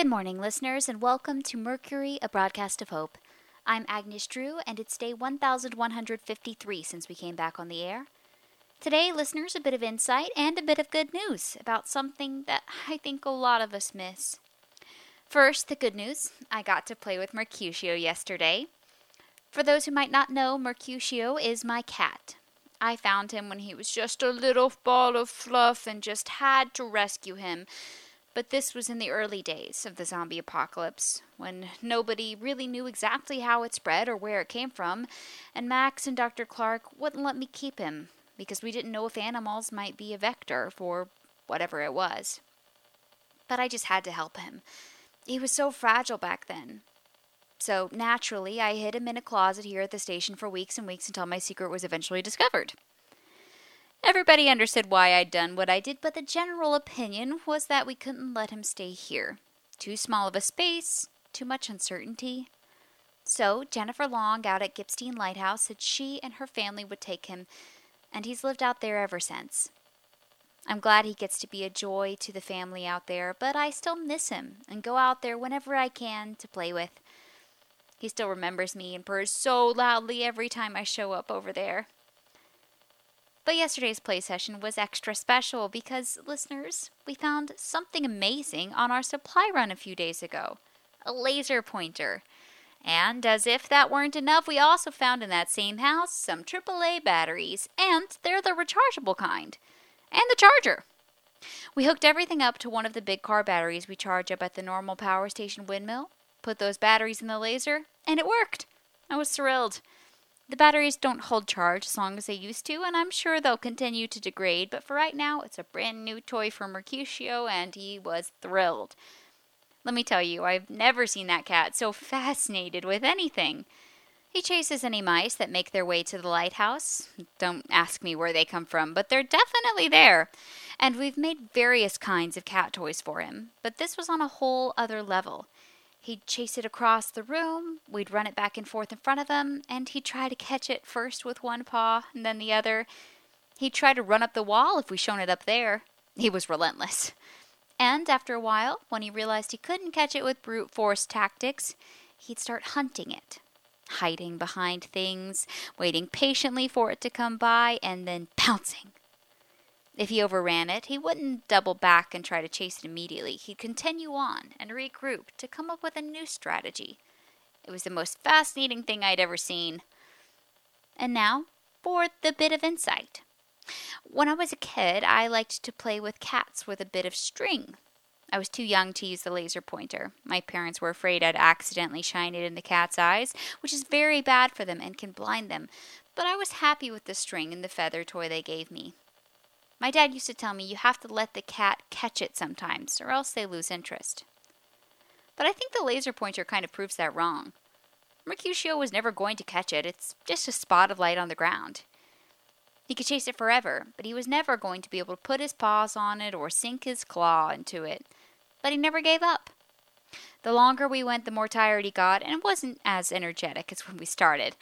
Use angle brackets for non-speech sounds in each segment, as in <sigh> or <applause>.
Good morning, listeners, and welcome to Mercury, a broadcast of hope. I'm Agnes Drew, and it's day 1153 since we came back on the air. Today, listeners, a bit of insight and a bit of good news about something that I think a lot of us miss. First, the good news I got to play with Mercutio yesterday. For those who might not know, Mercutio is my cat. I found him when he was just a little ball of fluff and just had to rescue him. But this was in the early days of the zombie apocalypse, when nobody really knew exactly how it spread or where it came from, and Max and Dr. Clark wouldn't let me keep him because we didn't know if animals might be a vector for whatever it was. But I just had to help him. He was so fragile back then. So naturally, I hid him in a closet here at the station for weeks and weeks until my secret was eventually discovered. Everybody understood why I'd done what I did, but the general opinion was that we couldn't let him stay here. Too small of a space, too much uncertainty. So Jennifer Long out at Gipstein Lighthouse said she and her family would take him, and he's lived out there ever since. I'm glad he gets to be a joy to the family out there, but I still miss him and go out there whenever I can to play with. He still remembers me and purrs so loudly every time I show up over there. But yesterday's play session was extra special because, listeners, we found something amazing on our supply run a few days ago a laser pointer. And as if that weren't enough, we also found in that same house some AAA batteries, and they're the rechargeable kind, and the charger. We hooked everything up to one of the big car batteries we charge up at the normal power station windmill, put those batteries in the laser, and it worked. I was thrilled. The batteries don't hold charge as long as they used to, and I'm sure they'll continue to degrade, but for right now, it's a brand new toy for Mercutio, and he was thrilled. Let me tell you, I've never seen that cat so fascinated with anything. He chases any mice that make their way to the lighthouse. Don't ask me where they come from, but they're definitely there. And we've made various kinds of cat toys for him, but this was on a whole other level. He'd chase it across the room, we'd run it back and forth in front of him, and he'd try to catch it first with one paw and then the other. He'd try to run up the wall if we shone it up there. He was relentless. And after a while, when he realized he couldn't catch it with brute force tactics, he'd start hunting it, hiding behind things, waiting patiently for it to come by, and then pouncing. If he overran it, he wouldn't double back and try to chase it immediately. He'd continue on and regroup to come up with a new strategy. It was the most fascinating thing I'd ever seen. And now for the bit of insight. When I was a kid, I liked to play with cats with a bit of string. I was too young to use the laser pointer. My parents were afraid I'd accidentally shine it in the cat's eyes, which is very bad for them and can blind them. But I was happy with the string and the feather toy they gave me. My dad used to tell me you have to let the cat catch it sometimes, or else they lose interest. But I think the laser pointer kind of proves that wrong. Mercutio was never going to catch it, it's just a spot of light on the ground. He could chase it forever, but he was never going to be able to put his paws on it or sink his claw into it. But he never gave up. The longer we went, the more tired he got, and wasn't as energetic as when we started.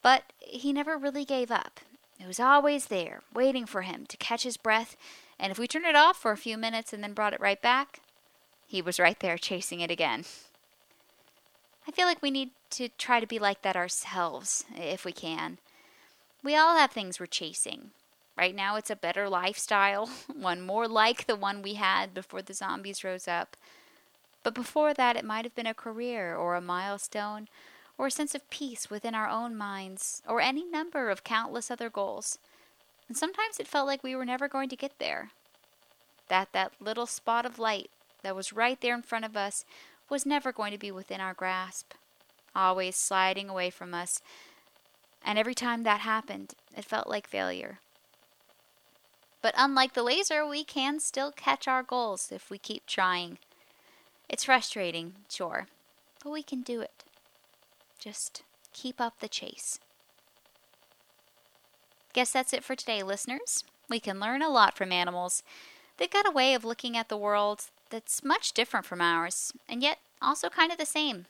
But he never really gave up, it was always there, waiting for him to catch his breath, and if we turned it off for a few minutes and then brought it right back, he was right there chasing it again. I feel like we need to try to be like that ourselves, if we can. We all have things we're chasing. Right now, it's a better lifestyle, <laughs> one more like the one we had before the zombies rose up. But before that, it might have been a career or a milestone or a sense of peace within our own minds, or any number of countless other goals. And sometimes it felt like we were never going to get there. That that little spot of light that was right there in front of us was never going to be within our grasp, always sliding away from us. And every time that happened, it felt like failure. But unlike the laser, we can still catch our goals if we keep trying. It's frustrating, sure, but we can do it. Just keep up the chase. Guess that's it for today, listeners. We can learn a lot from animals. They've got a way of looking at the world that's much different from ours, and yet also kind of the same.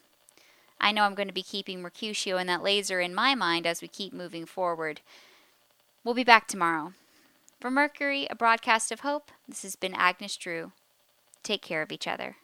I know I'm going to be keeping Mercutio and that laser in my mind as we keep moving forward. We'll be back tomorrow. For Mercury, a broadcast of hope, this has been Agnes Drew. Take care of each other.